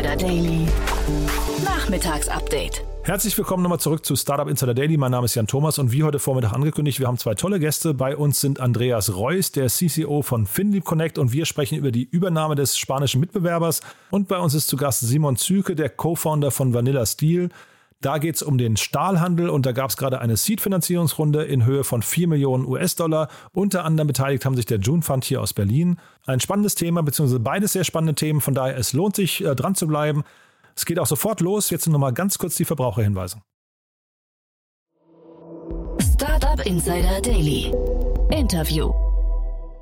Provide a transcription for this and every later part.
Insider Daily. Nachmittagsupdate. Herzlich willkommen nochmal zurück zu Startup Insider Daily. Mein Name ist Jan Thomas und wie heute Vormittag angekündigt, wir haben zwei tolle Gäste. Bei uns sind Andreas Reuss, der CCO von FinLeap Connect und wir sprechen über die Übernahme des spanischen Mitbewerbers. Und bei uns ist zu Gast Simon Züke, der Co-Founder von Vanilla Steel. Da geht es um den Stahlhandel und da gab es gerade eine Seed-Finanzierungsrunde in Höhe von 4 Millionen US-Dollar. Unter anderem beteiligt haben sich der June Fund hier aus Berlin. Ein spannendes Thema, beziehungsweise beides sehr spannende Themen. Von daher, es lohnt sich, äh, dran zu bleiben. Es geht auch sofort los. Jetzt nochmal ganz kurz die Verbraucherhinweise. Startup Insider Daily. Interview.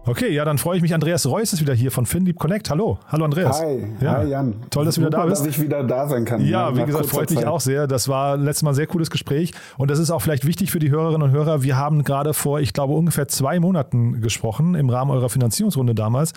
Okay, ja, dann freue ich mich. Andreas Reuss ist wieder hier von FinLeap Connect. Hallo, hallo Andreas. Hi, ja. hi Jan. Toll, dass du wieder da bist. dass ich wieder da sein kann. Ja, wie gesagt, freut mich Zeit. auch sehr. Das war letztes Mal ein sehr cooles Gespräch und das ist auch vielleicht wichtig für die Hörerinnen und Hörer. Wir haben gerade vor, ich glaube, ungefähr zwei Monaten gesprochen im Rahmen eurer Finanzierungsrunde damals.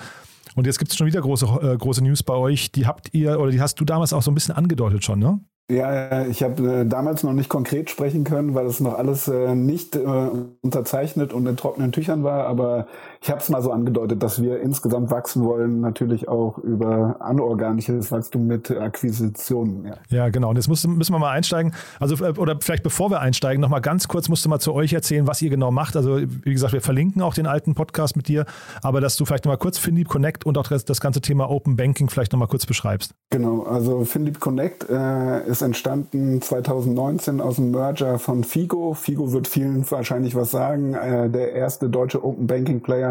Und jetzt gibt es schon wieder große, äh, große News bei euch. Die habt ihr oder die hast du damals auch so ein bisschen angedeutet schon, ne? Ja, ich habe äh, damals noch nicht konkret sprechen können, weil es noch alles äh, nicht äh, unterzeichnet und in trockenen Tüchern war. Aber ich habe es mal so angedeutet, dass wir insgesamt wachsen wollen, natürlich auch über anorganisches Wachstum mit Akquisitionen. Ja, ja genau. Und jetzt müssen, müssen wir mal einsteigen. Also äh, oder vielleicht bevor wir einsteigen, noch mal ganz kurz musst du mal zu euch erzählen, was ihr genau macht. Also wie gesagt, wir verlinken auch den alten Podcast mit dir, aber dass du vielleicht noch mal kurz FinLeap Connect und auch das, ganze Thema Open Banking vielleicht noch mal kurz beschreibst. Genau. Also FinLeap Connect äh, ist entstanden 2019 aus dem Merger von Figo. Figo wird vielen wahrscheinlich was sagen. Äh, der erste deutsche Open Banking Player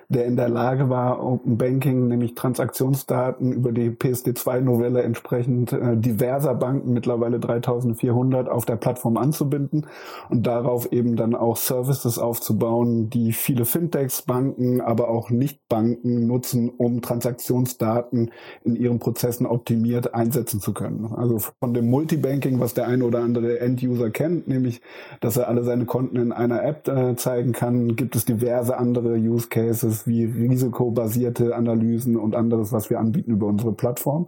der in der Lage war, Open Banking, nämlich Transaktionsdaten über die PSD2-Novelle entsprechend äh, diverser Banken, mittlerweile 3400, auf der Plattform anzubinden und darauf eben dann auch Services aufzubauen, die viele Fintechs, Banken, aber auch Nichtbanken nutzen, um Transaktionsdaten in ihren Prozessen optimiert einsetzen zu können. Also von dem Multibanking, was der eine oder andere End-User kennt, nämlich, dass er alle seine Konten in einer App äh, zeigen kann, gibt es diverse andere Use Cases, wie risikobasierte Analysen und anderes, was wir anbieten über unsere Plattform.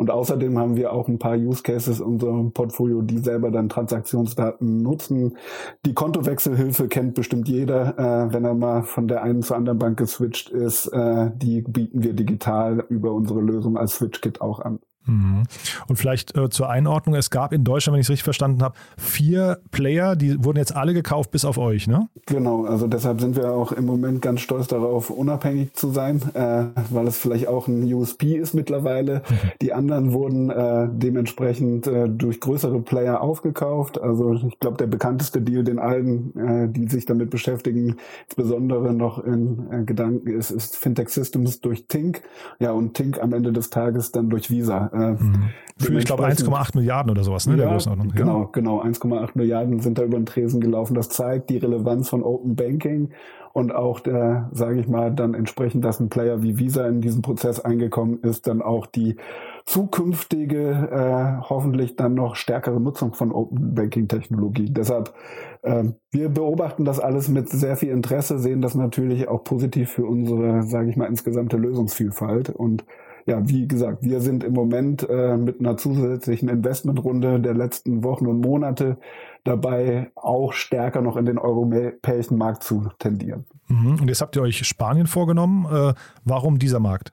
Und außerdem haben wir auch ein paar Use Cases in unserem Portfolio, die selber dann Transaktionsdaten nutzen. Die Kontowechselhilfe kennt bestimmt jeder, äh, wenn er mal von der einen zur anderen Bank geswitcht ist. Äh, die bieten wir digital über unsere Lösung als SwitchKit auch an. Mhm. Und vielleicht äh, zur Einordnung, es gab in Deutschland, wenn ich es richtig verstanden habe, vier Player, die wurden jetzt alle gekauft, bis auf euch, ne? Genau, also deshalb sind wir auch im Moment ganz stolz darauf, unabhängig zu sein, äh, weil es vielleicht auch ein USP ist mittlerweile. Mhm. Die anderen wurden äh, dementsprechend äh, durch größere Player aufgekauft. Also ich glaube, der bekannteste Deal, den allen, äh, die sich damit beschäftigen, insbesondere noch in äh, Gedanken ist, ist Fintech Systems durch Tink. Ja, und Tink am Ende des Tages dann durch Visa. Äh, mhm. Für, ich glaube, 1,8 Milliarden oder sowas, ne? Ja, genau, genau. 1,8 Milliarden sind da über den Tresen gelaufen. Das zeigt die Relevanz von Open Banking und auch der, sage ich mal, dann entsprechend, dass ein Player wie Visa in diesen Prozess eingekommen ist, dann auch die zukünftige, äh, hoffentlich dann noch stärkere Nutzung von Open Banking Technologie. Deshalb, äh, wir beobachten das alles mit sehr viel Interesse, sehen das natürlich auch positiv für unsere, sage ich mal, insgesamte Lösungsvielfalt und ja, wie gesagt, wir sind im Moment äh, mit einer zusätzlichen Investmentrunde der letzten Wochen und Monate dabei, auch stärker noch in den europäischen Markt zu tendieren. Mhm. Und jetzt habt ihr euch Spanien vorgenommen. Äh, warum dieser Markt?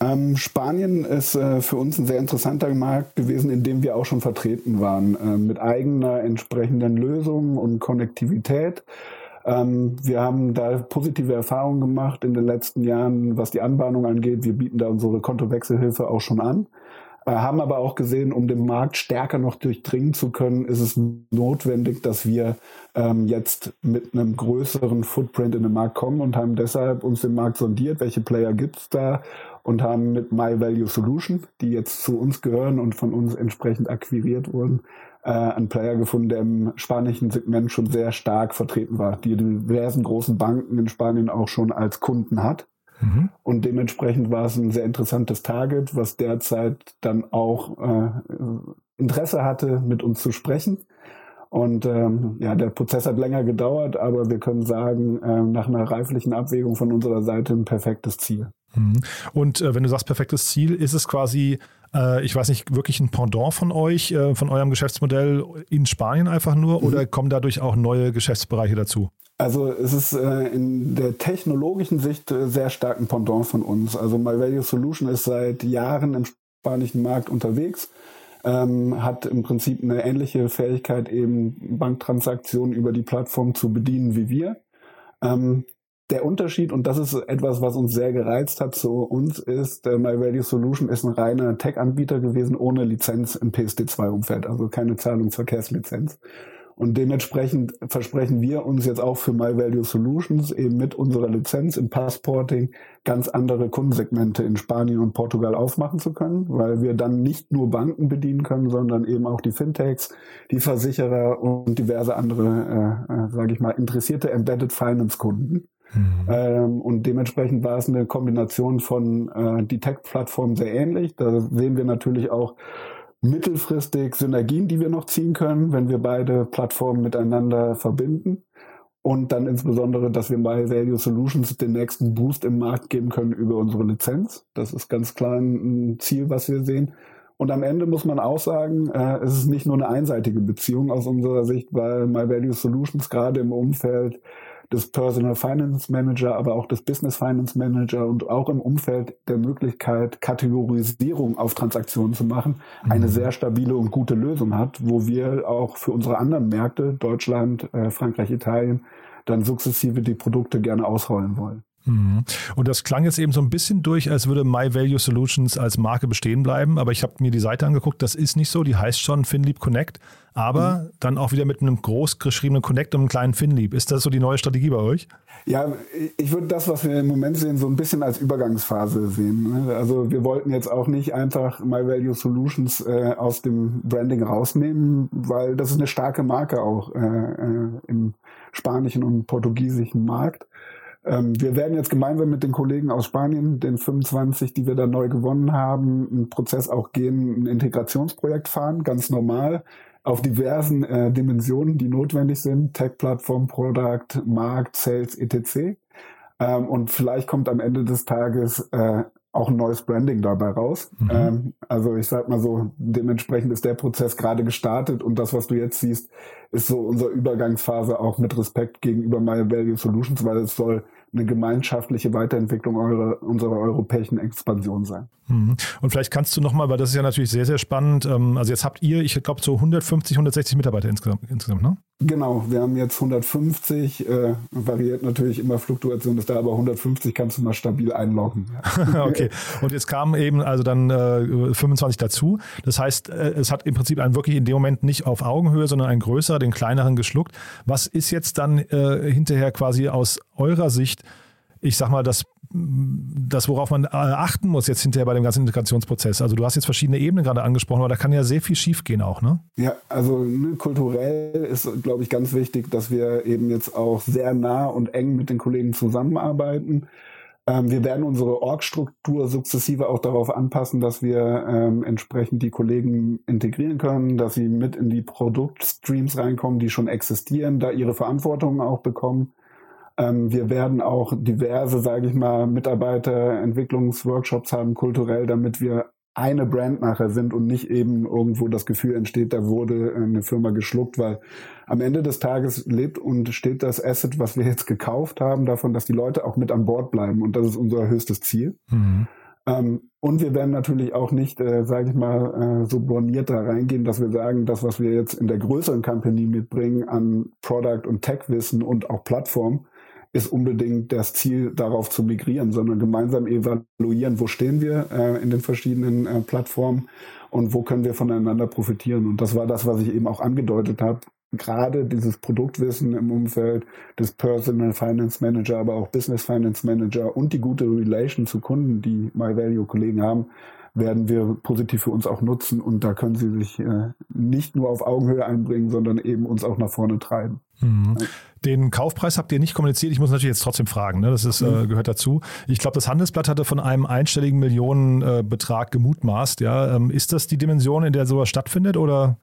Ähm, Spanien ist äh, für uns ein sehr interessanter Markt gewesen, in dem wir auch schon vertreten waren, äh, mit eigener entsprechenden Lösungen und Konnektivität. Ähm, wir haben da positive Erfahrungen gemacht in den letzten Jahren, was die Anbahnung angeht. Wir bieten da unsere Kontowechselhilfe auch schon an. Äh, haben aber auch gesehen, um den Markt stärker noch durchdringen zu können, ist es notwendig, dass wir ähm, jetzt mit einem größeren Footprint in den Markt kommen und haben deshalb uns den Markt sondiert, welche Player gibt's da und haben mit My Value Solution, die jetzt zu uns gehören und von uns entsprechend akquiriert wurden, äh, einen Player gefunden, der im spanischen Segment schon sehr stark vertreten war, die diversen großen Banken in Spanien auch schon als Kunden hat. Mhm. Und dementsprechend war es ein sehr interessantes Target, was derzeit dann auch äh, Interesse hatte, mit uns zu sprechen. Und ähm, ja, der Prozess hat länger gedauert, aber wir können sagen, äh, nach einer reiflichen Abwägung von unserer Seite ein perfektes Ziel. Mhm. Und äh, wenn du sagst perfektes Ziel, ist es quasi äh, ich weiß nicht, wirklich ein Pendant von euch, äh, von eurem Geschäftsmodell in Spanien einfach nur mhm. oder kommen dadurch auch neue Geschäftsbereiche dazu? Also es ist äh, in der technologischen Sicht sehr stark ein Pendant von uns. Also My Value Solution ist seit Jahren im spanischen Markt unterwegs, ähm, hat im Prinzip eine ähnliche Fähigkeit, eben Banktransaktionen über die Plattform zu bedienen wie wir. Ähm, der Unterschied, und das ist etwas, was uns sehr gereizt hat zu uns, ist, äh, MyValue Solution ist ein reiner Tech-Anbieter gewesen ohne Lizenz im PSD2-Umfeld, also keine Zahlungsverkehrslizenz. Und dementsprechend versprechen wir uns jetzt auch für MyValue Solutions eben mit unserer Lizenz im Passporting ganz andere Kundensegmente in Spanien und Portugal aufmachen zu können, weil wir dann nicht nur Banken bedienen können, sondern eben auch die Fintechs, die Versicherer und diverse andere, äh, äh, sage ich mal, interessierte Embedded Finance Kunden. Mhm. Ähm, und dementsprechend war es eine Kombination von äh, die Tech-Plattform sehr ähnlich. Da sehen wir natürlich auch mittelfristig Synergien, die wir noch ziehen können, wenn wir beide Plattformen miteinander verbinden. Und dann insbesondere, dass wir bei Value Solutions den nächsten Boost im Markt geben können über unsere Lizenz. Das ist ganz klar ein Ziel, was wir sehen. Und am Ende muss man auch sagen, äh, es ist nicht nur eine einseitige Beziehung aus unserer Sicht, weil My Value Solutions gerade im Umfeld des Personal Finance Manager, aber auch des Business Finance Manager und auch im Umfeld der Möglichkeit, Kategorisierung auf Transaktionen zu machen, mhm. eine sehr stabile und gute Lösung hat, wo wir auch für unsere anderen Märkte, Deutschland, äh, Frankreich, Italien, dann sukzessive die Produkte gerne ausrollen wollen. Mhm. Und das klang jetzt eben so ein bisschen durch, als würde My Value Solutions als Marke bestehen bleiben. Aber ich habe mir die Seite angeguckt, das ist nicht so. Die heißt schon FinLeap Connect, aber mhm. dann auch wieder mit einem groß geschriebenen Connect und einem kleinen FinLeap. Ist das so die neue Strategie bei euch? Ja, ich würde das, was wir im Moment sehen, so ein bisschen als Übergangsphase sehen. Ne? Also wir wollten jetzt auch nicht einfach My Value Solutions äh, aus dem Branding rausnehmen, weil das ist eine starke Marke auch äh, äh im spanischen und portugiesischen Markt. Ähm, wir werden jetzt gemeinsam mit den Kollegen aus Spanien, den 25, die wir da neu gewonnen haben, einen Prozess auch gehen, ein Integrationsprojekt fahren, ganz normal, auf diversen äh, Dimensionen, die notwendig sind, Tech-Plattform, Product, Markt, Sales, etc. Ähm, und vielleicht kommt am Ende des Tages äh, auch ein neues Branding dabei raus. Mhm. Ähm, also ich sag mal so, dementsprechend ist der Prozess gerade gestartet und das, was du jetzt siehst, ist so unsere Übergangsphase auch mit Respekt gegenüber My Value Solutions, weil es soll eine gemeinschaftliche Weiterentwicklung eure, unserer europäischen Expansion sein. Mhm. Und vielleicht kannst du nochmal, weil das ist ja natürlich sehr, sehr spannend. Ähm, also jetzt habt ihr, ich glaube, so 150, 160 Mitarbeiter insgesamt, insgesamt ne? Genau, wir haben jetzt 150, äh, variiert natürlich immer Fluktuation ist da, aber 150 kannst du mal stabil einloggen. okay, und jetzt kamen eben also dann äh, 25 dazu. Das heißt, äh, es hat im Prinzip einen wirklich in dem Moment nicht auf Augenhöhe, sondern ein größerer, den kleineren geschluckt. Was ist jetzt dann äh, hinterher quasi aus eurer Sicht ich sag mal, das, das, worauf man äh, achten muss jetzt hinterher bei dem ganzen Integrationsprozess? Also du hast jetzt verschiedene Ebenen gerade angesprochen, aber da kann ja sehr viel schiefgehen auch, ne? Ja, also ne, kulturell ist, glaube ich, ganz wichtig, dass wir eben jetzt auch sehr nah und eng mit den Kollegen zusammenarbeiten. Ähm, wir werden unsere Org-Struktur sukzessive auch darauf anpassen, dass wir ähm, entsprechend die Kollegen integrieren können, dass sie mit in die Produktstreams reinkommen, die schon existieren, da ihre Verantwortung auch bekommen. Ähm, wir werden auch diverse, sage ich mal, Mitarbeiterentwicklungsworkshops haben, kulturell, damit wir eine Brand nachher sind und nicht eben irgendwo das Gefühl entsteht, da wurde eine Firma geschluckt, weil am Ende des Tages lebt und steht das Asset, was wir jetzt gekauft haben, davon, dass die Leute auch mit an Bord bleiben und das ist unser höchstes Ziel. Mhm. Ähm, und wir werden natürlich auch nicht, äh, sage ich mal, äh, so borniert da reingehen, dass wir sagen, das, was wir jetzt in der größeren Company mitbringen an Product und Tech-Wissen und auch Plattform, ist unbedingt das Ziel, darauf zu migrieren, sondern gemeinsam evaluieren, wo stehen wir äh, in den verschiedenen äh, Plattformen und wo können wir voneinander profitieren. Und das war das, was ich eben auch angedeutet habe. Gerade dieses Produktwissen im Umfeld des Personal Finance Manager, aber auch Business Finance Manager und die gute Relation zu Kunden, die MyValue-Kollegen haben, werden wir positiv für uns auch nutzen und da können sie sich äh, nicht nur auf Augenhöhe einbringen, sondern eben uns auch nach vorne treiben. Mhm. Den Kaufpreis habt ihr nicht kommuniziert. Ich muss natürlich jetzt trotzdem fragen. Ne? Das ist, äh, mhm. äh, gehört dazu. Ich glaube, das Handelsblatt hatte von einem einstelligen Millionenbetrag äh, gemutmaßt. Ja? Ähm, ist das die Dimension, in der sowas stattfindet oder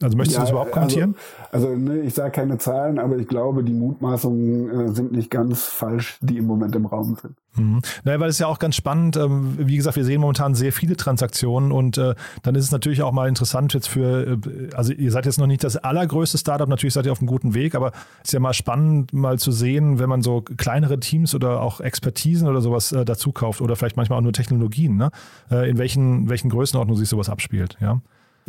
Also möchtest ja, du das überhaupt kommentieren? Also, also ne, ich sage keine Zahlen, aber ich glaube, die Mutmaßungen äh, sind nicht ganz falsch, die im Moment im Raum sind. Mhm. Naja, weil es ja auch ganz spannend, ähm, wie gesagt, wir sehen momentan sehr viele Transaktionen und äh, dann ist es natürlich auch mal interessant jetzt für, äh, also ihr seid jetzt noch nicht das allergrößte Startup, natürlich seid ihr auf einem guten Weg, aber es ist ja mal spannend, mal zu sehen, wenn man so kleinere Teams oder auch Expertisen oder sowas äh, dazu kauft oder vielleicht manchmal auch nur Technologien, ne? Äh, in welchen, welchen Größenordnungen sich sowas abspielt, ja.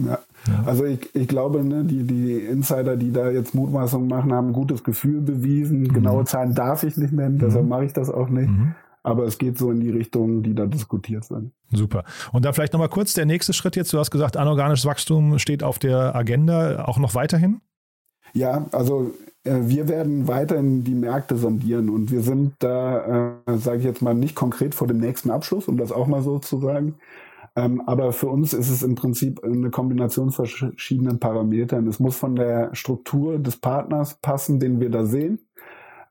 Ja. ja. Also ich, ich glaube, ne, die, die Insider, die da jetzt Mutmaßungen machen, haben ein gutes Gefühl bewiesen. Mhm. Genaue Zahlen darf ich nicht nennen, deshalb mhm. mache ich das auch nicht. Mhm. Aber es geht so in die Richtung, die da diskutiert werden. Super. Und dann vielleicht nochmal kurz der nächste Schritt jetzt. Du hast gesagt, anorganisches Wachstum steht auf der Agenda auch noch weiterhin? Ja, also äh, wir werden weiterhin die Märkte sondieren und wir sind da, äh, sage ich jetzt mal, nicht konkret vor dem nächsten Abschluss, um das auch mal so zu sagen. Ähm, aber für uns ist es im Prinzip eine Kombination von verschiedenen Parametern. Es muss von der Struktur des Partners passen, den wir da sehen.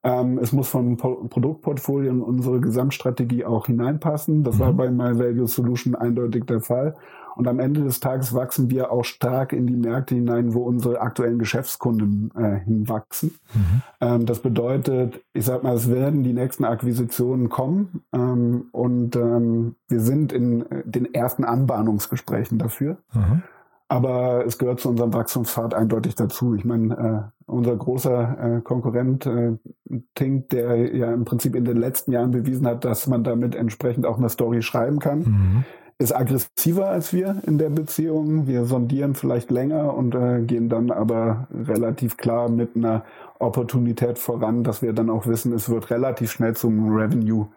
Ähm, es muss vom Produktportfolio in unsere Gesamtstrategie auch hineinpassen. Das mhm. war bei My Value Solution eindeutig der Fall. Und am Ende des Tages wachsen wir auch stark in die Märkte hinein, wo unsere aktuellen Geschäftskunden äh, hinwachsen. Mhm. Ähm, das bedeutet, ich sag mal, es werden die nächsten Akquisitionen kommen ähm, und ähm, wir sind in äh, den ersten Anbahnungsgesprächen dafür. Mhm. Aber es gehört zu unserem Wachstumspfad eindeutig dazu. Ich meine, äh, unser großer äh, Konkurrent äh, Tink, der ja im Prinzip in den letzten Jahren bewiesen hat, dass man damit entsprechend auch eine Story schreiben kann, mhm ist aggressiver als wir in der Beziehung. Wir sondieren vielleicht länger und äh, gehen dann aber relativ klar mit einer Opportunität voran, dass wir dann auch wissen, es wird relativ schnell zum Revenue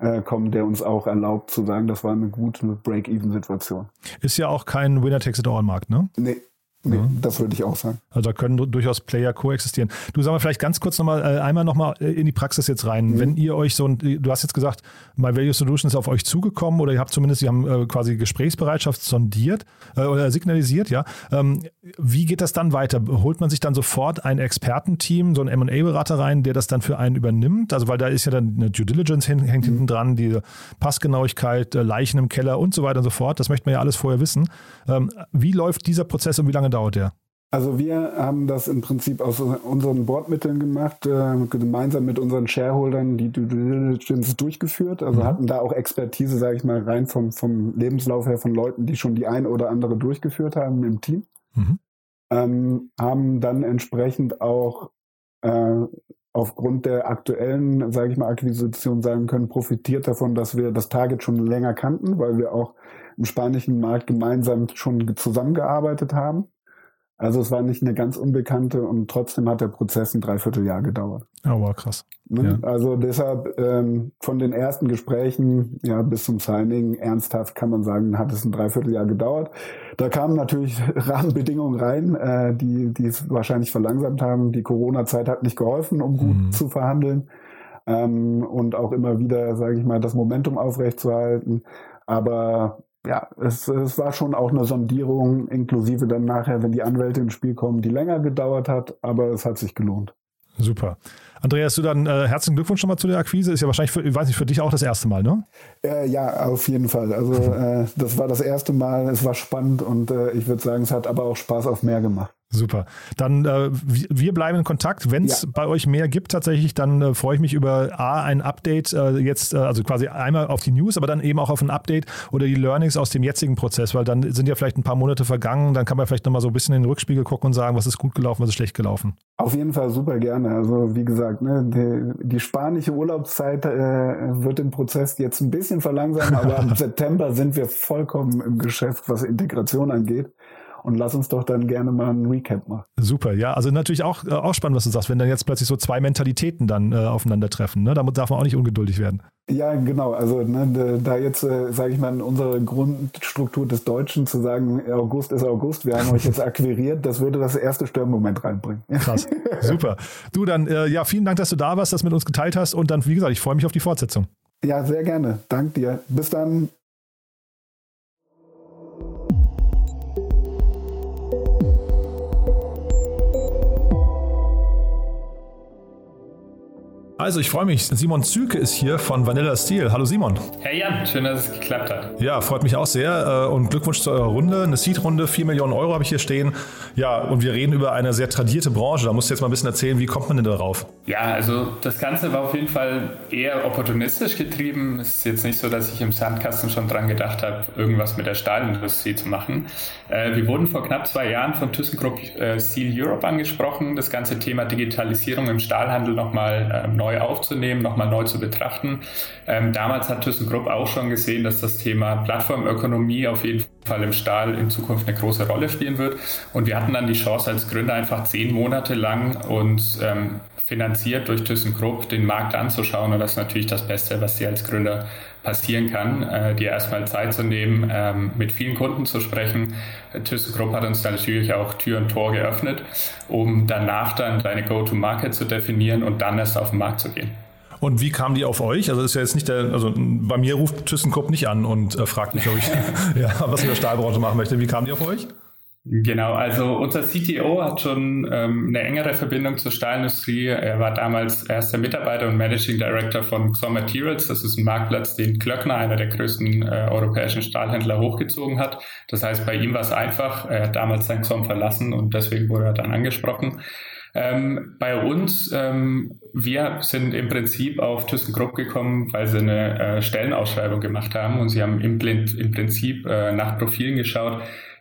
äh, kommen, der uns auch erlaubt zu sagen, das war eine gute Break-Even-Situation. Ist ja auch kein Winner-Takes-it-all-Markt, ne? Nee, Nee, ja. das würde ich auch sagen. Also da können durchaus Player koexistieren. Du sag mal vielleicht ganz kurz nochmal, äh, einmal nochmal äh, in die Praxis jetzt rein. Mhm. Wenn ihr euch so ein, du hast jetzt gesagt, My Value Solution ist auf euch zugekommen oder ihr habt zumindest, sie haben äh, quasi Gesprächsbereitschaft sondiert äh, oder signalisiert, ja. Ähm, wie geht das dann weiter? Holt man sich dann sofort ein Expertenteam, so ein M&A-Berater rein, der das dann für einen übernimmt? Also weil da ist ja dann eine Due Diligence hängt mhm. hinten dran, die Passgenauigkeit, äh, Leichen im Keller und so weiter und so fort. Das möchte man ja alles vorher wissen. Ähm, wie läuft dieser Prozess und wie lange dauert der? Also wir haben das im Prinzip aus unseren Bordmitteln gemacht, äh, gemeinsam mit unseren Shareholdern die Due Diligence durchgeführt. Also mhm. hatten da auch Expertise, sage ich mal, rein vom, vom Lebenslauf her von Leuten, die schon die ein oder andere durchgeführt haben im Team. Mhm. Ähm, haben dann entsprechend auch äh, aufgrund der aktuellen, sage ich mal, Akquisition sagen können, profitiert davon, dass wir das Target schon länger kannten, weil wir auch im spanischen Markt gemeinsam schon zusammengearbeitet haben. Also es war nicht eine ganz unbekannte und trotzdem hat der Prozess ein Dreivierteljahr gedauert. Wow, krass. Ne? Ja. Also deshalb ähm, von den ersten Gesprächen ja bis zum Signing ernsthaft kann man sagen, hat es ein Dreivierteljahr gedauert. Da kamen natürlich Rahmenbedingungen rein, äh, die die es wahrscheinlich verlangsamt haben. Die Corona-Zeit hat nicht geholfen, um gut mhm. zu verhandeln ähm, und auch immer wieder, sage ich mal, das Momentum aufrechtzuerhalten. Aber ja, es, es war schon auch eine Sondierung, inklusive dann nachher, wenn die Anwälte ins Spiel kommen, die länger gedauert hat, aber es hat sich gelohnt. Super. Andreas, du dann äh, herzlichen Glückwunsch schon mal zu der Akquise. Ist ja wahrscheinlich, für, ich weiß nicht, für dich auch das erste Mal, ne? Äh, ja, auf jeden Fall. Also äh, das war das erste Mal. Es war spannend und äh, ich würde sagen, es hat aber auch Spaß auf mehr gemacht. Super. Dann äh, wir bleiben in Kontakt. Wenn es ja. bei euch mehr gibt tatsächlich, dann äh, freue ich mich über A, ein Update äh, jetzt, äh, also quasi einmal auf die News, aber dann eben auch auf ein Update oder die Learnings aus dem jetzigen Prozess, weil dann sind ja vielleicht ein paar Monate vergangen, dann kann man vielleicht nochmal so ein bisschen in den Rückspiegel gucken und sagen, was ist gut gelaufen, was ist schlecht gelaufen. Auf jeden Fall super gerne. Also wie gesagt, ne, die, die spanische Urlaubszeit äh, wird den Prozess jetzt ein bisschen verlangsamen, aber im September sind wir vollkommen im Geschäft, was Integration angeht und lass uns doch dann gerne mal ein Recap machen. Super, ja, also natürlich auch, äh, auch spannend, was du sagst, wenn dann jetzt plötzlich so zwei Mentalitäten dann äh, aufeinandertreffen. Ne? Da darf man auch nicht ungeduldig werden. Ja, genau. Also ne, da jetzt, äh, sage ich mal, in unserer Grundstruktur des Deutschen zu sagen, August ist August, wir haben euch jetzt akquiriert, das würde das erste Störmoment reinbringen. Krass, super. Du dann, äh, ja, vielen Dank, dass du da warst, das mit uns geteilt hast und dann, wie gesagt, ich freue mich auf die Fortsetzung. Ja, sehr gerne. Dank dir. Bis dann. Also ich freue mich. Simon Zülke ist hier von Vanilla Steel. Hallo Simon. Hey Jan, schön, dass es geklappt hat. Ja, freut mich auch sehr. Äh, und Glückwunsch zu eurer Runde. Eine Seed-Runde, 4 Millionen Euro habe ich hier stehen. Ja, und wir reden über eine sehr tradierte Branche. Da musst du jetzt mal ein bisschen erzählen, wie kommt man denn darauf? Ja, also das Ganze war auf jeden Fall eher opportunistisch getrieben. Es ist jetzt nicht so, dass ich im Sandkasten schon dran gedacht habe, irgendwas mit der Stahlindustrie zu machen. Äh, wir wurden vor knapp zwei Jahren von ThyssenKrupp äh, Steel Europe angesprochen, das ganze Thema Digitalisierung im Stahlhandel nochmal ähm, neu aufzunehmen, nochmal neu zu betrachten. Ähm, damals hat ThyssenKrupp auch schon gesehen, dass das Thema Plattformökonomie auf jeden Fall im Stahl in Zukunft eine große Rolle spielen wird. Und wir hatten dann die Chance als Gründer einfach zehn Monate lang uns ähm, finanziert durch ThyssenKrupp den Markt anzuschauen. Und das ist natürlich das Beste, was Sie als Gründer passieren kann, äh, dir erstmal Zeit zu nehmen, ähm, mit vielen Kunden zu sprechen. ThyssenKrupp hat uns da natürlich auch Tür und Tor geöffnet, um danach dann deine Go-to-Market zu definieren und dann erst auf den Markt zu gehen. Und wie kam die auf euch? Also ist ja jetzt nicht der, also bei mir ruft ThyssenKrupp nicht an und äh, fragt mich, ob ich ja, was in der Stahlbranche machen möchte. Wie kam die auf euch? Genau, also unser CTO hat schon ähm, eine engere Verbindung zur Stahlindustrie. Er war damals erster Mitarbeiter und Managing Director von XOM Materials. Das ist ein Marktplatz, den Klöckner, einer der größten äh, europäischen Stahlhändler, hochgezogen hat. Das heißt, bei ihm war es einfach. Er hat damals sein XOM verlassen und deswegen wurde er dann angesprochen. Ähm, bei uns, ähm, wir sind im Prinzip auf ThyssenKrupp gekommen, weil sie eine äh, Stellenausschreibung gemacht haben und sie haben im, im Prinzip äh, nach Profilen geschaut,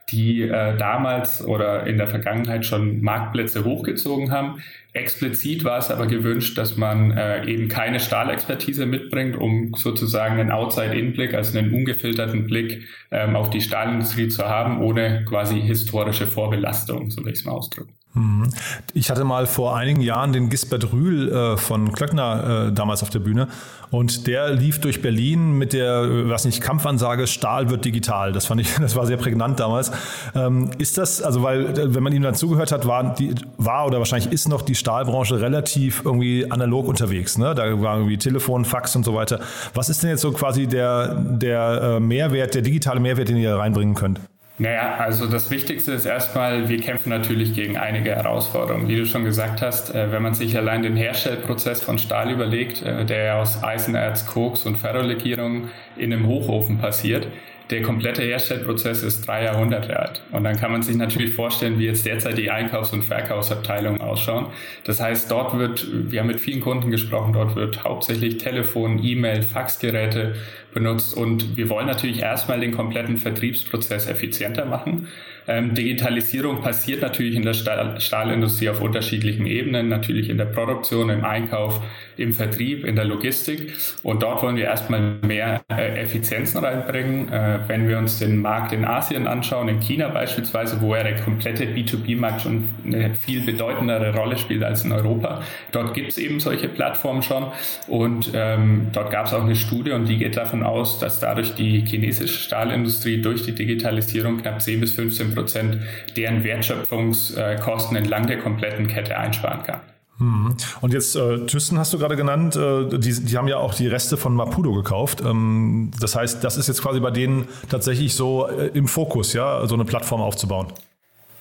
die äh, damals oder in der Vergangenheit schon Marktplätze hochgezogen haben. Explizit war es aber gewünscht, dass man äh, eben keine Stahlexpertise mitbringt, um sozusagen einen Outside-In-Blick, also einen ungefilterten Blick ähm, auf die Stahlindustrie zu haben, ohne quasi historische Vorbelastung, so will ich es mal ausdrücken. Mhm. Ich hatte mal vor einigen Jahren den Gisbert Rühl äh, von Klöckner äh, damals auf der Bühne und der lief durch Berlin mit der, äh, was nicht, Kampfansage Stahl wird digital. Das fand ich, das war sehr prägnant damals. Ähm, ist das, also weil, wenn man ihm dann zugehört hat, war, die, war oder wahrscheinlich ist noch die Stahlbranche relativ irgendwie analog unterwegs. Ne? Da war irgendwie Telefon, Fax und so weiter. Was ist denn jetzt so quasi der, der Mehrwert, der digitale Mehrwert, den ihr reinbringen könnt? Naja, also das Wichtigste ist erstmal, wir kämpfen natürlich gegen einige Herausforderungen. Wie du schon gesagt hast, äh, wenn man sich allein den Herstellprozess von Stahl überlegt, äh, der aus Eisenerz, Koks und Ferrolegierung in einem Hochofen passiert, der komplette Herstellprozess ist drei Jahrhunderte alt. Und dann kann man sich natürlich vorstellen, wie jetzt derzeit die Einkaufs- und Verkaufsabteilungen ausschauen. Das heißt, dort wird, wir haben mit vielen Kunden gesprochen, dort wird hauptsächlich Telefon, E-Mail, Faxgeräte benutzt und wir wollen natürlich erstmal den kompletten Vertriebsprozess effizienter machen. Ähm, Digitalisierung passiert natürlich in der Stahl Stahlindustrie auf unterschiedlichen Ebenen, natürlich in der Produktion, im Einkauf, im Vertrieb, in der Logistik. Und dort wollen wir erstmal mehr äh, Effizienzen reinbringen. Äh, wenn wir uns den Markt in Asien anschauen, in China beispielsweise, wo ja der komplette B2B-Markt schon eine viel bedeutendere Rolle spielt als in Europa, dort gibt es eben solche Plattformen schon. Und ähm, dort gab es auch eine Studie und die geht davon aus, dass dadurch die chinesische Stahlindustrie durch die Digitalisierung knapp 10 bis 15 Prozent deren Wertschöpfungskosten entlang der kompletten Kette einsparen kann. Mhm. Und jetzt äh, Thyssen hast du gerade genannt, äh, die, die, haben ja auch die Reste von Mapudo gekauft. Ähm, das heißt, das ist jetzt quasi bei denen tatsächlich so äh, im Fokus, ja, so eine Plattform aufzubauen.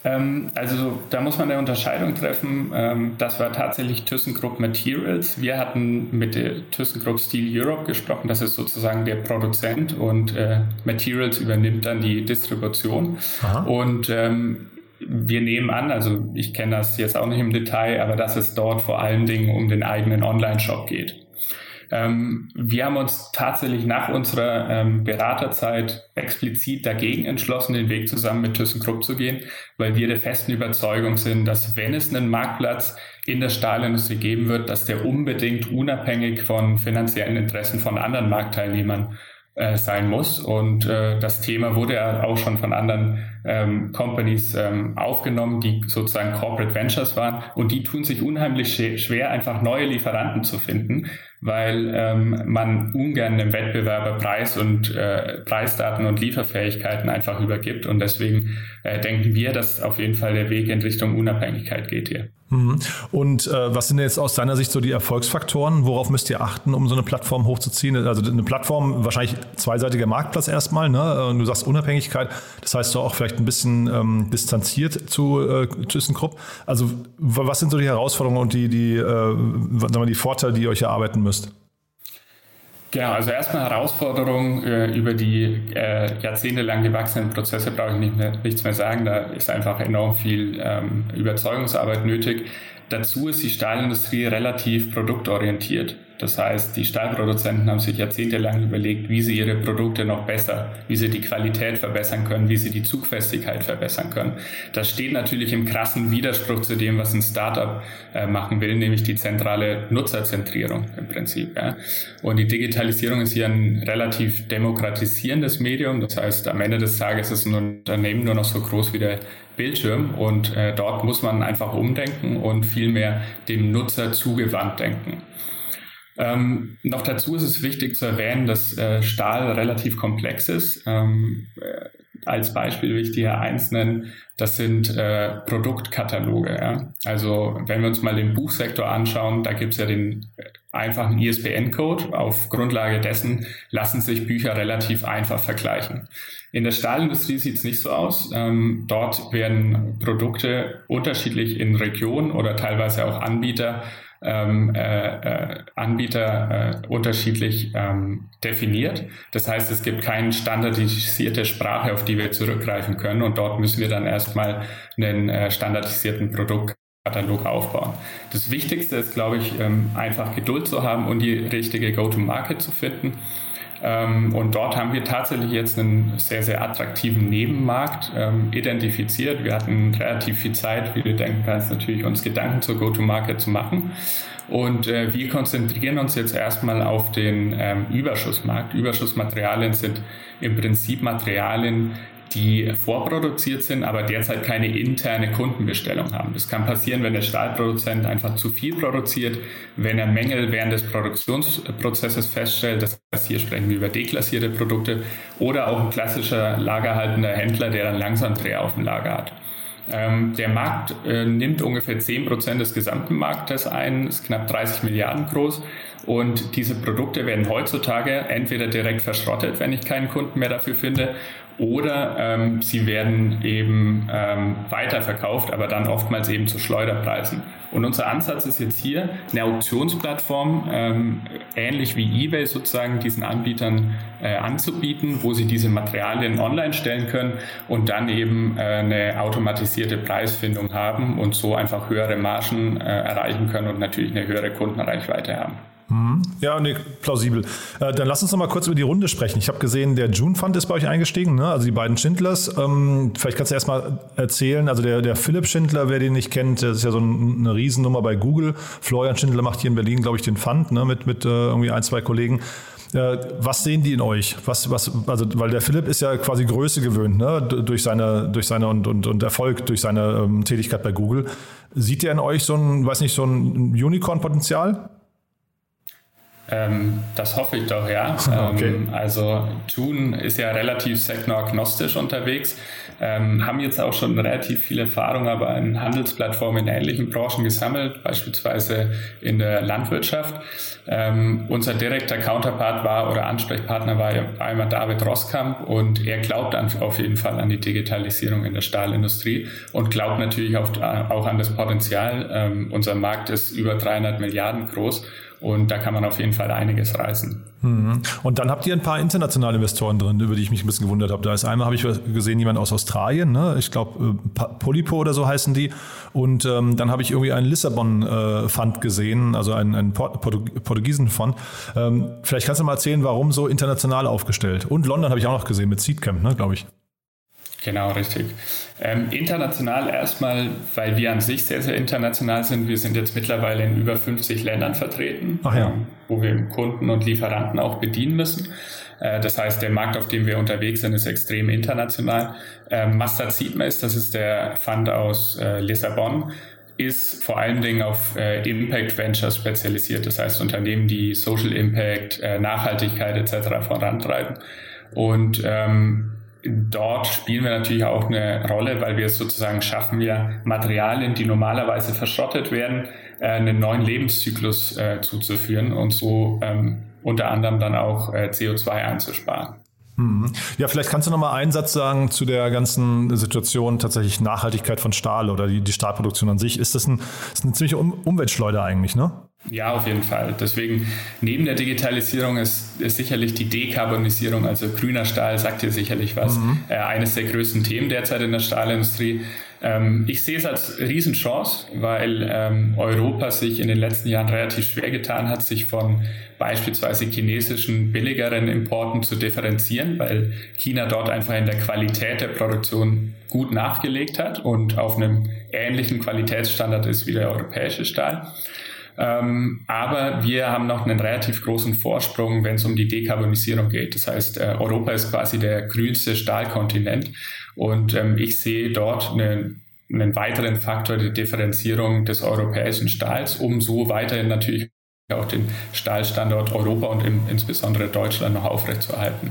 Ähm, also da muss man eine Unterscheidung treffen. Ähm, das war tatsächlich ThyssenKrupp Materials. Wir hatten mit der ThyssenKrupp Steel Europe gesprochen. Das ist sozusagen der Produzent und äh, Materials übernimmt dann die Distribution. Aha. Und ähm, wir nehmen an, also ich kenne das jetzt auch nicht im Detail, aber dass es dort vor allen Dingen um den eigenen Online-Shop geht. Ähm, wir haben uns tatsächlich nach unserer ähm, Beraterzeit explizit dagegen entschlossen, den Weg zusammen mit ThyssenKrupp zu gehen, weil wir der festen Überzeugung sind, dass wenn es einen Marktplatz in der Stahlindustrie geben wird, dass der unbedingt unabhängig von finanziellen Interessen von anderen Marktteilnehmern äh, sein muss. Und äh, das Thema wurde ja auch schon von anderen ähm, Companies ähm, aufgenommen, die sozusagen Corporate Ventures waren. Und die tun sich unheimlich schwer, einfach neue Lieferanten zu finden, weil ähm, man ungern dem Wettbewerber Preis und äh, Preisdaten und Lieferfähigkeiten einfach übergibt. Und deswegen äh, denken wir, dass auf jeden Fall der Weg in Richtung Unabhängigkeit geht hier. Mhm. Und äh, was sind jetzt aus deiner Sicht so die Erfolgsfaktoren? Worauf müsst ihr achten, um so eine Plattform hochzuziehen? Also eine Plattform, wahrscheinlich zweiseitiger Marktplatz erstmal. Ne? Du sagst Unabhängigkeit. Das heißt doch auch vielleicht vielleicht ein bisschen ähm, distanziert zu äh, ThyssenKrupp. Also was sind so die Herausforderungen und die, die, äh, sagen wir, die Vorteile, die ihr euch erarbeiten müsst? Genau, also erstmal Herausforderung äh, über die äh, jahrzehntelang gewachsenen Prozesse brauche ich nicht mehr, nichts mehr sagen. Da ist einfach enorm viel ähm, Überzeugungsarbeit nötig. Dazu ist die Stahlindustrie relativ produktorientiert. Das heißt, die Stahlproduzenten haben sich jahrzehntelang überlegt, wie sie ihre Produkte noch besser, wie sie die Qualität verbessern können, wie sie die Zugfestigkeit verbessern können. Das steht natürlich im krassen Widerspruch zu dem, was ein Startup äh, machen will, nämlich die zentrale Nutzerzentrierung im Prinzip. Ja. Und die Digitalisierung ist hier ein relativ demokratisierendes Medium. Das heißt, am Ende des Tages ist ein Unternehmen nur noch so groß wie der Bildschirm und äh, dort muss man einfach umdenken und vielmehr dem Nutzer zugewandt denken. Ähm, noch dazu ist es wichtig zu erwähnen, dass äh, Stahl relativ komplex ist. Ähm, äh, als Beispiel will ich hier eins nennen. Das sind äh, Produktkataloge. Ja? Also wenn wir uns mal den Buchsektor anschauen, da gibt es ja den äh, einfachen ISBN-Code. Auf Grundlage dessen lassen sich Bücher relativ einfach vergleichen. In der Stahlindustrie sieht es nicht so aus. Ähm, dort werden Produkte unterschiedlich in Regionen oder teilweise auch Anbieter ähm, äh, äh, Anbieter äh, unterschiedlich ähm, definiert. Das heißt, es gibt keine standardisierte Sprache, auf die wir zurückgreifen können und dort müssen wir dann erstmal einen äh, standardisierten Produktkatalog aufbauen. Das Wichtigste ist, glaube ich, ähm, einfach Geduld zu haben und die richtige Go-to-Market zu finden. Ähm, und dort haben wir tatsächlich jetzt einen sehr, sehr attraktiven Nebenmarkt ähm, identifiziert. Wir hatten relativ viel Zeit, wie du denken kannst, natürlich uns Gedanken zur Go-to-Market zu machen. Und äh, wir konzentrieren uns jetzt erstmal auf den ähm, Überschussmarkt. Überschussmaterialien sind im Prinzip Materialien, die vorproduziert sind, aber derzeit keine interne Kundenbestellung haben. Das kann passieren, wenn der Stahlproduzent einfach zu viel produziert, wenn er Mängel während des Produktionsprozesses feststellt. Das hier sprechen wir über deklassierte Produkte oder auch ein klassischer lagerhaltender Händler, der dann langsam Dreh auf dem Lager hat. Ähm, der Markt äh, nimmt ungefähr 10 Prozent des gesamten Marktes ein, ist knapp 30 Milliarden groß. Und diese Produkte werden heutzutage entweder direkt verschrottet, wenn ich keinen Kunden mehr dafür finde, oder ähm, sie werden eben ähm, weiterverkauft, aber dann oftmals eben zu Schleuderpreisen. Und unser Ansatz ist jetzt hier, eine Auktionsplattform, ähm, ähnlich wie eBay sozusagen, diesen Anbietern äh, anzubieten, wo sie diese Materialien online stellen können und dann eben äh, eine automatisierte Preisfindung haben und so einfach höhere Margen äh, erreichen können und natürlich eine höhere Kundenreichweite haben. Mhm. Ja, nee, plausibel. Äh, dann lass uns noch mal kurz über die Runde sprechen. Ich habe gesehen, der June Fund ist bei euch eingestiegen, ne? also die beiden Schindlers. Ähm, vielleicht kannst du erst mal erzählen, also der, der Philipp Schindler, wer den nicht kennt, das ist ja so ein, eine Riesennummer bei Google. Florian Schindler macht hier in Berlin, glaube ich, den Fund ne? mit, mit äh, irgendwie ein, zwei Kollegen. Äh, was sehen die in euch? Was, was, also, weil der Philipp ist ja quasi Größe gewöhnt, ne? durch seine, durch seine und, und, und Erfolg, durch seine ähm, Tätigkeit bei Google. Sieht er in euch so ein, weiß nicht, so ein Unicorn-Potenzial? Ähm, das hoffe ich doch, ja. okay. Ähm, also June ist ja relativ sektoragnostisch unterwegs, ähm, haben jetzt auch schon relativ viel Erfahrung aber in Handelsplattformen in ähnlichen Branchen gesammelt, beispielsweise in der Landwirtschaft. Ähm, unser direkter Counterpart war oder Ansprechpartner war einmal David Roskamp und er glaubt an, auf jeden Fall an die Digitalisierung in der Stahlindustrie und glaubt natürlich auch, auch an das Potenzial. Ähm, unser Markt ist über 300 Milliarden groß und da kann man auf jeden Fall einiges reißen. Mhm. Und dann habt ihr ein paar internationale Investoren drin, über die ich mich ein bisschen gewundert habe. Da ist einmal, habe ich gesehen, jemand aus Australien, ne? ich glaube äh, Polypo oder so heißen die. Und ähm, dann habe ich irgendwie einen Lissabon-Fund äh, gesehen, also einen, einen Port Portugiesen-Fund. Ähm, vielleicht kannst du mal erzählen, warum so international aufgestellt. Und London habe ich auch noch gesehen mit Seedcamp, ne, glaube ich. Genau, richtig. Ähm, international erstmal, weil wir an sich sehr, sehr international sind. Wir sind jetzt mittlerweile in über 50 Ländern vertreten, ja. ähm, wo wir Kunden und Lieferanten auch bedienen müssen. Äh, das heißt, der Markt, auf dem wir unterwegs sind, ist extrem international. Ähm, Mustard Seedmace, das ist der Fund aus äh, Lissabon, ist vor allen Dingen auf äh, Impact Ventures spezialisiert. Das heißt, Unternehmen, die Social Impact, äh, Nachhaltigkeit etc. vorantreiben. Und ähm, dort spielen wir natürlich auch eine Rolle, weil wir sozusagen schaffen, wir Materialien, die normalerweise verschrottet werden, äh, einen neuen Lebenszyklus äh, zuzuführen und so ähm, unter anderem dann auch äh, CO2 einzusparen. Mhm. Ja, vielleicht kannst du noch mal einen Satz sagen zu der ganzen Situation tatsächlich Nachhaltigkeit von Stahl oder die, die Stahlproduktion an sich. Ist das, ein, ist eine ziemliche um Umweltschleuder eigentlich, ne? Ja, auf jeden Fall. Deswegen, neben der Digitalisierung ist, ist sicherlich die Dekarbonisierung, also grüner Stahl, sagt dir sicherlich was, mhm. äh, eines der größten Themen derzeit in der Stahlindustrie. Ähm, ich sehe es als Riesenchance, weil ähm, Europa sich in den letzten Jahren relativ schwer getan hat, sich von beispielsweise chinesischen billigeren Importen zu differenzieren, weil China dort einfach in der Qualität der Produktion gut nachgelegt hat und auf einem ähnlichen Qualitätsstandard ist wie der europäische Stahl. Ähm, aber wir haben noch einen relativ großen Vorsprung, wenn es um die Dekarbonisierung geht. Das heißt, äh, Europa ist quasi der grünste Stahlkontinent und ähm, ich sehe dort eine, einen weiteren Faktor der Differenzierung des europäischen Stahls, um so weiterhin natürlich auch den Stahlstandort Europa und im, insbesondere Deutschland noch aufrechtzuerhalten.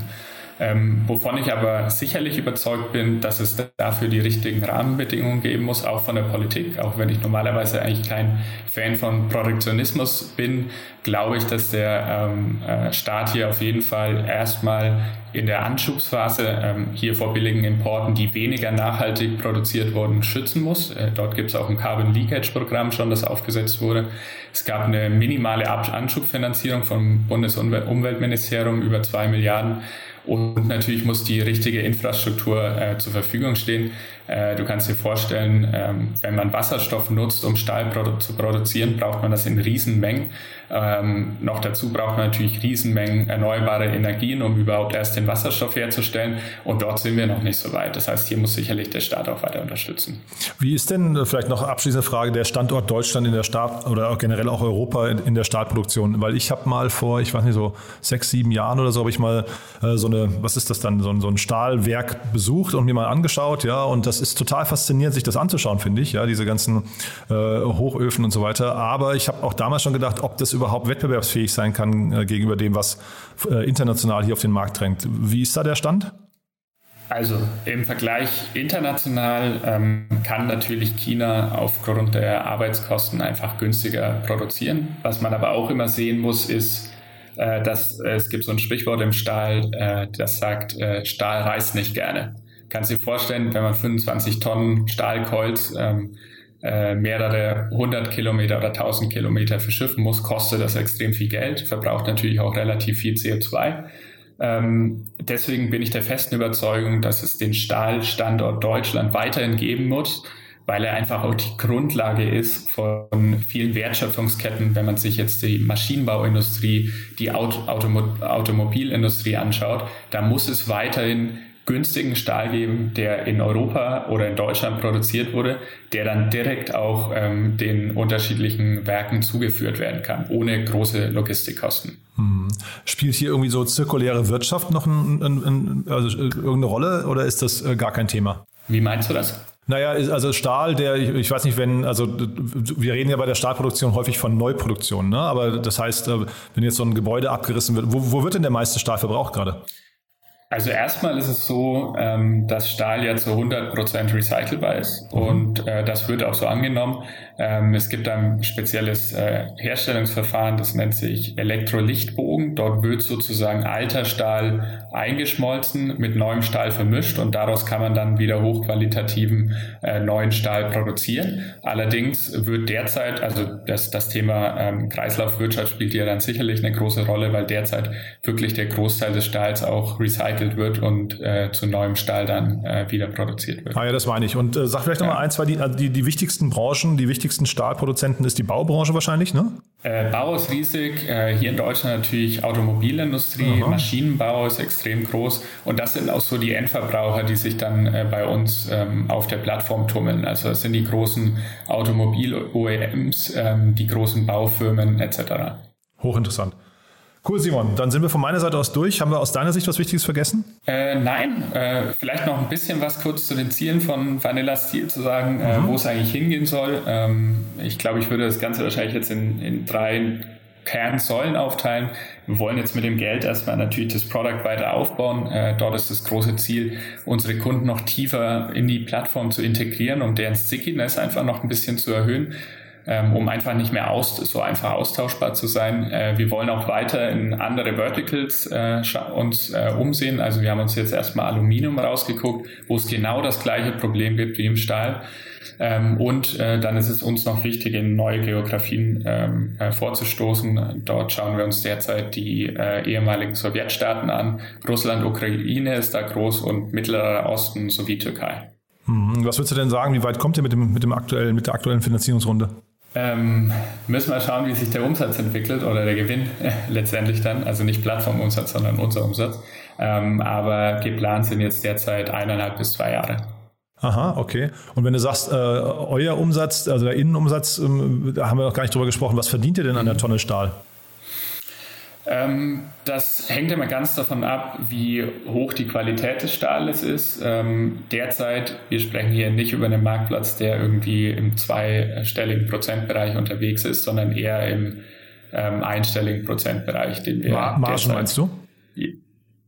Ähm, wovon ich aber sicherlich überzeugt bin, dass es dafür die richtigen Rahmenbedingungen geben muss, auch von der Politik. Auch wenn ich normalerweise eigentlich kein Fan von Protektionismus bin, glaube ich, dass der ähm, äh, Staat hier auf jeden Fall erstmal in der Anschubsphase ähm, hier vor billigen Importen, die weniger nachhaltig produziert wurden, schützen muss. Äh, dort gibt es auch ein Carbon Leakage Programm schon, das aufgesetzt wurde. Es gab eine minimale Anschubfinanzierung vom Bundesumweltministerium über zwei Milliarden und natürlich muss die richtige Infrastruktur äh, zur Verfügung stehen. Äh, du kannst dir vorstellen, ähm, wenn man Wasserstoff nutzt, um Stahl zu produzieren, braucht man das in Riesenmengen. Ähm, noch dazu braucht man natürlich Riesenmengen erneuerbare Energien, um überhaupt erst den Wasserstoff herzustellen. Und dort sind wir noch nicht so weit. Das heißt, hier muss sicherlich der Staat auch weiter unterstützen. Wie ist denn äh, vielleicht noch abschließende Frage der Standort Deutschland in der Staat oder generell auch Europa in, der Stahlproduktion? Weil ich habe mal vor, ich weiß nicht, so sechs, sieben Jahren oder so, habe ich mal äh, so eine, was ist das dann, so, so ein Stahlwerk besucht und mir mal angeschaut, ja, und das ist total faszinierend, sich das anzuschauen, finde ich, ja, diese ganzen äh, Hochöfen und so weiter. Aber ich habe auch damals schon gedacht, ob das überhaupt wettbewerbsfähig sein kann äh, gegenüber dem, was äh, international hier auf den Markt drängt. Wie ist da der Stand? Also im Vergleich international ähm, kann natürlich China aufgrund der Arbeitskosten einfach günstiger produzieren. Was man aber auch immer sehen muss, ist, äh, dass äh, es gibt so ein Sprichwort im Stahl, äh, das sagt, äh, Stahl reißt nicht gerne. Kannst dir vorstellen, wenn man 25 Tonnen Stahlkolz ähm, äh, mehrere hundert Kilometer oder tausend Kilometer verschiffen muss, kostet das extrem viel Geld, verbraucht natürlich auch relativ viel CO2. Ähm, deswegen bin ich der festen Überzeugung, dass es den Stahlstandort Deutschland weiterhin geben muss, weil er einfach auch die Grundlage ist von vielen Wertschöpfungsketten, wenn man sich jetzt die Maschinenbauindustrie, die Auto Automo Automobilindustrie anschaut, da muss es weiterhin günstigen Stahl geben, der in Europa oder in Deutschland produziert wurde, der dann direkt auch ähm, den unterschiedlichen Werken zugeführt werden kann, ohne große Logistikkosten. Hm. Spielt hier irgendwie so zirkuläre Wirtschaft noch ein, ein, ein, also äh, irgendeine Rolle oder ist das äh, gar kein Thema? Wie meinst du das? Naja, also Stahl, der, ich, ich, weiß nicht, wenn, also wir reden ja bei der Stahlproduktion häufig von Neuproduktion, ne? aber das heißt, äh, wenn jetzt so ein Gebäude abgerissen wird, wo, wo wird denn der meiste Stahl verbraucht gerade? Also erstmal ist es so, ähm, dass Stahl ja zu 100% recycelbar ist und äh, das wird auch so angenommen. Ähm, es gibt ein spezielles äh, Herstellungsverfahren, das nennt sich Elektrolichtbogen. Dort wird sozusagen alter Stahl eingeschmolzen, mit neuem Stahl vermischt und daraus kann man dann wieder hochqualitativen äh, neuen Stahl produzieren. Allerdings wird derzeit, also das, das Thema ähm, Kreislaufwirtschaft spielt ja dann sicherlich eine große Rolle, weil derzeit wirklich der Großteil des Stahls auch recycelt wird und äh, zu neuem Stahl dann äh, wieder produziert wird. Ah ja, das meine ich. Und äh, sag vielleicht nochmal ja. ein, zwei, die, die, die wichtigsten Branchen, die wichtigsten wichtigsten Stahlproduzenten ist die Baubranche wahrscheinlich, ne? Äh, Bau ist riesig. Äh, hier in Deutschland natürlich Automobilindustrie, Aha. Maschinenbau ist extrem groß. Und das sind auch so die Endverbraucher, die sich dann äh, bei uns ähm, auf der Plattform tummeln. Also das sind die großen Automobil-OEMs, ähm, die großen Baufirmen etc. Hochinteressant. Cool, Simon. Dann sind wir von meiner Seite aus durch. Haben wir aus deiner Sicht was Wichtiges vergessen? Äh, nein, äh, vielleicht noch ein bisschen was kurz zu den Zielen von Vanilla Steel zu sagen, äh, mhm. äh, wo es eigentlich hingehen soll. Ähm, ich glaube, ich würde das Ganze wahrscheinlich jetzt in, in drei Kernsäulen aufteilen. Wir wollen jetzt mit dem Geld erstmal natürlich das Product weiter aufbauen. Äh, dort ist das große Ziel, unsere Kunden noch tiefer in die Plattform zu integrieren, um deren Stickiness einfach noch ein bisschen zu erhöhen. Ähm, um einfach nicht mehr aus, so einfach austauschbar zu sein. Äh, wir wollen auch weiter in andere Verticals äh, uns äh, umsehen. Also wir haben uns jetzt erstmal Aluminium rausgeguckt, wo es genau das gleiche Problem gibt wie im Stahl. Ähm, und dann ist es uns noch wichtig, in neue Geografien ähm, äh, vorzustoßen. Dort schauen wir uns derzeit die ehemaligen Sowjetstaaten an. Russland, Ukraine ist da groß und Mittlerer Osten sowie Türkei. Mhm. Was würdest du denn sagen, wie weit kommt ihr mit, dem, mit, dem aktuellen, mit der aktuellen Finanzierungsrunde? Ähm, müssen wir schauen, wie sich der Umsatz entwickelt oder der Gewinn äh, letztendlich dann. Also nicht Plattformumsatz, sondern unser Umsatz. Ähm, aber geplant sind jetzt derzeit eineinhalb bis zwei Jahre. Aha, okay. Und wenn du sagst, äh, euer Umsatz, also der Innenumsatz, ähm, da haben wir noch gar nicht drüber gesprochen, was verdient ihr denn an der Tonne Stahl? Ähm, das hängt immer ganz davon ab, wie hoch die Qualität des Stahles ist. Ähm, derzeit, wir sprechen hier nicht über einen Marktplatz, der irgendwie im zweistelligen Prozentbereich unterwegs ist, sondern eher im ähm, einstelligen Prozentbereich, den wir. Mar Margen meinst du?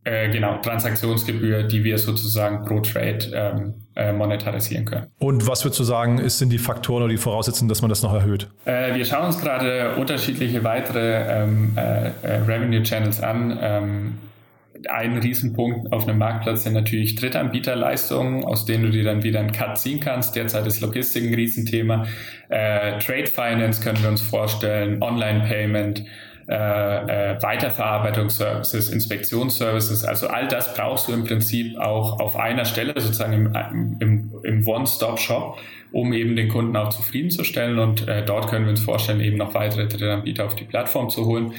Äh, genau, Transaktionsgebühr, die wir sozusagen pro Trade ähm, äh, monetarisieren können. Und was würdest du sagen, ist, sind die Faktoren oder die Voraussetzungen, dass man das noch erhöht? Äh, wir schauen uns gerade unterschiedliche weitere ähm, äh, äh, Revenue Channels an. Ähm, ein Riesenpunkt auf einem Marktplatz sind natürlich Drittanbieterleistungen, aus denen du dir dann wieder einen Cut ziehen kannst. Derzeit ist Logistik ein Riesenthema. Trade Finance können wir uns vorstellen, Online Payment äh, äh, Weiterverarbeitungsservices, Inspektionsservices, also all das brauchst du im Prinzip auch auf einer Stelle, sozusagen im, im, im One-Stop-Shop, um eben den Kunden auch zufriedenzustellen. Und äh, dort können wir uns vorstellen, eben noch weitere Drittanbieter auf die Plattform zu holen.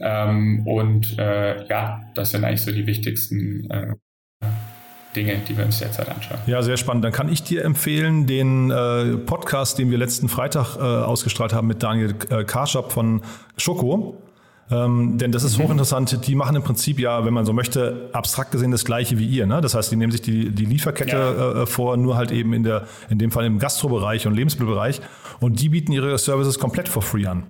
Ähm, und äh, ja, das sind eigentlich so die wichtigsten äh, Dinge, die wir uns derzeit anschauen. Ja, sehr spannend. Dann kann ich dir empfehlen, den äh, Podcast, den wir letzten Freitag äh, ausgestrahlt haben mit Daniel äh, Karschap von Schoko. Ähm, denn das ist mhm. hochinteressant. Die machen im Prinzip ja, wenn man so möchte, abstrakt gesehen das Gleiche wie ihr. Ne? Das heißt, die nehmen sich die, die Lieferkette ja. äh, vor, nur halt eben in der, in dem Fall im Gastrobereich und Lebensmittelbereich. Und die bieten ihre Services komplett for free an.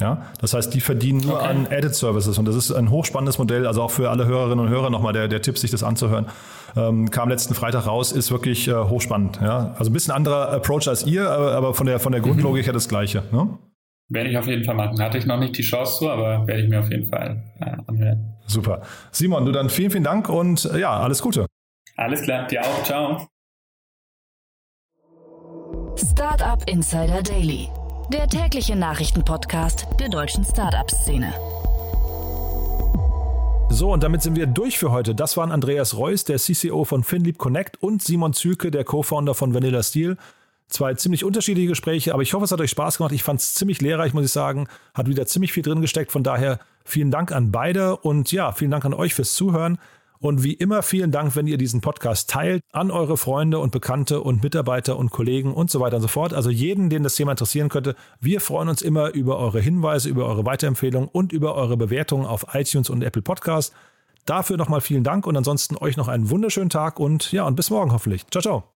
Ja, das heißt, die verdienen nur okay. an Added Services und das ist ein hochspannendes Modell, also auch für alle Hörerinnen und Hörer nochmal der, der Tipp, sich das anzuhören. Ähm, kam letzten Freitag raus, ist wirklich äh, hochspannend. Ja? Also ein bisschen anderer Approach als ihr, aber, aber von der, von der mhm. Grundlogik her das Gleiche. Ne? Werde ich auf jeden Fall machen. Hatte ich noch nicht die Chance zu, aber werde ich mir auf jeden Fall äh, anhören. Super. Simon, du dann vielen, vielen Dank und äh, ja, alles Gute. Alles klar, dir auch. Ciao. Startup Insider Daily, der tägliche Nachrichtenpodcast der deutschen Startup-Szene. So, und damit sind wir durch für heute. Das waren Andreas Reuss, der CCO von FinLeap Connect und Simon Zülke, der Co-Founder von Vanilla Steel. Zwei ziemlich unterschiedliche Gespräche, aber ich hoffe, es hat euch Spaß gemacht. Ich fand es ziemlich lehrreich, muss ich sagen. Hat wieder ziemlich viel drin gesteckt. Von daher vielen Dank an beide und ja, vielen Dank an euch fürs Zuhören. Und wie immer vielen Dank, wenn ihr diesen Podcast teilt an eure Freunde und Bekannte und Mitarbeiter und Kollegen und so weiter und so fort. Also jeden, den das Thema interessieren könnte. Wir freuen uns immer über eure Hinweise, über eure Weiterempfehlungen und über eure Bewertungen auf iTunes und Apple Podcast. Dafür nochmal vielen Dank und ansonsten euch noch einen wunderschönen Tag und ja, und bis morgen hoffentlich. Ciao, ciao.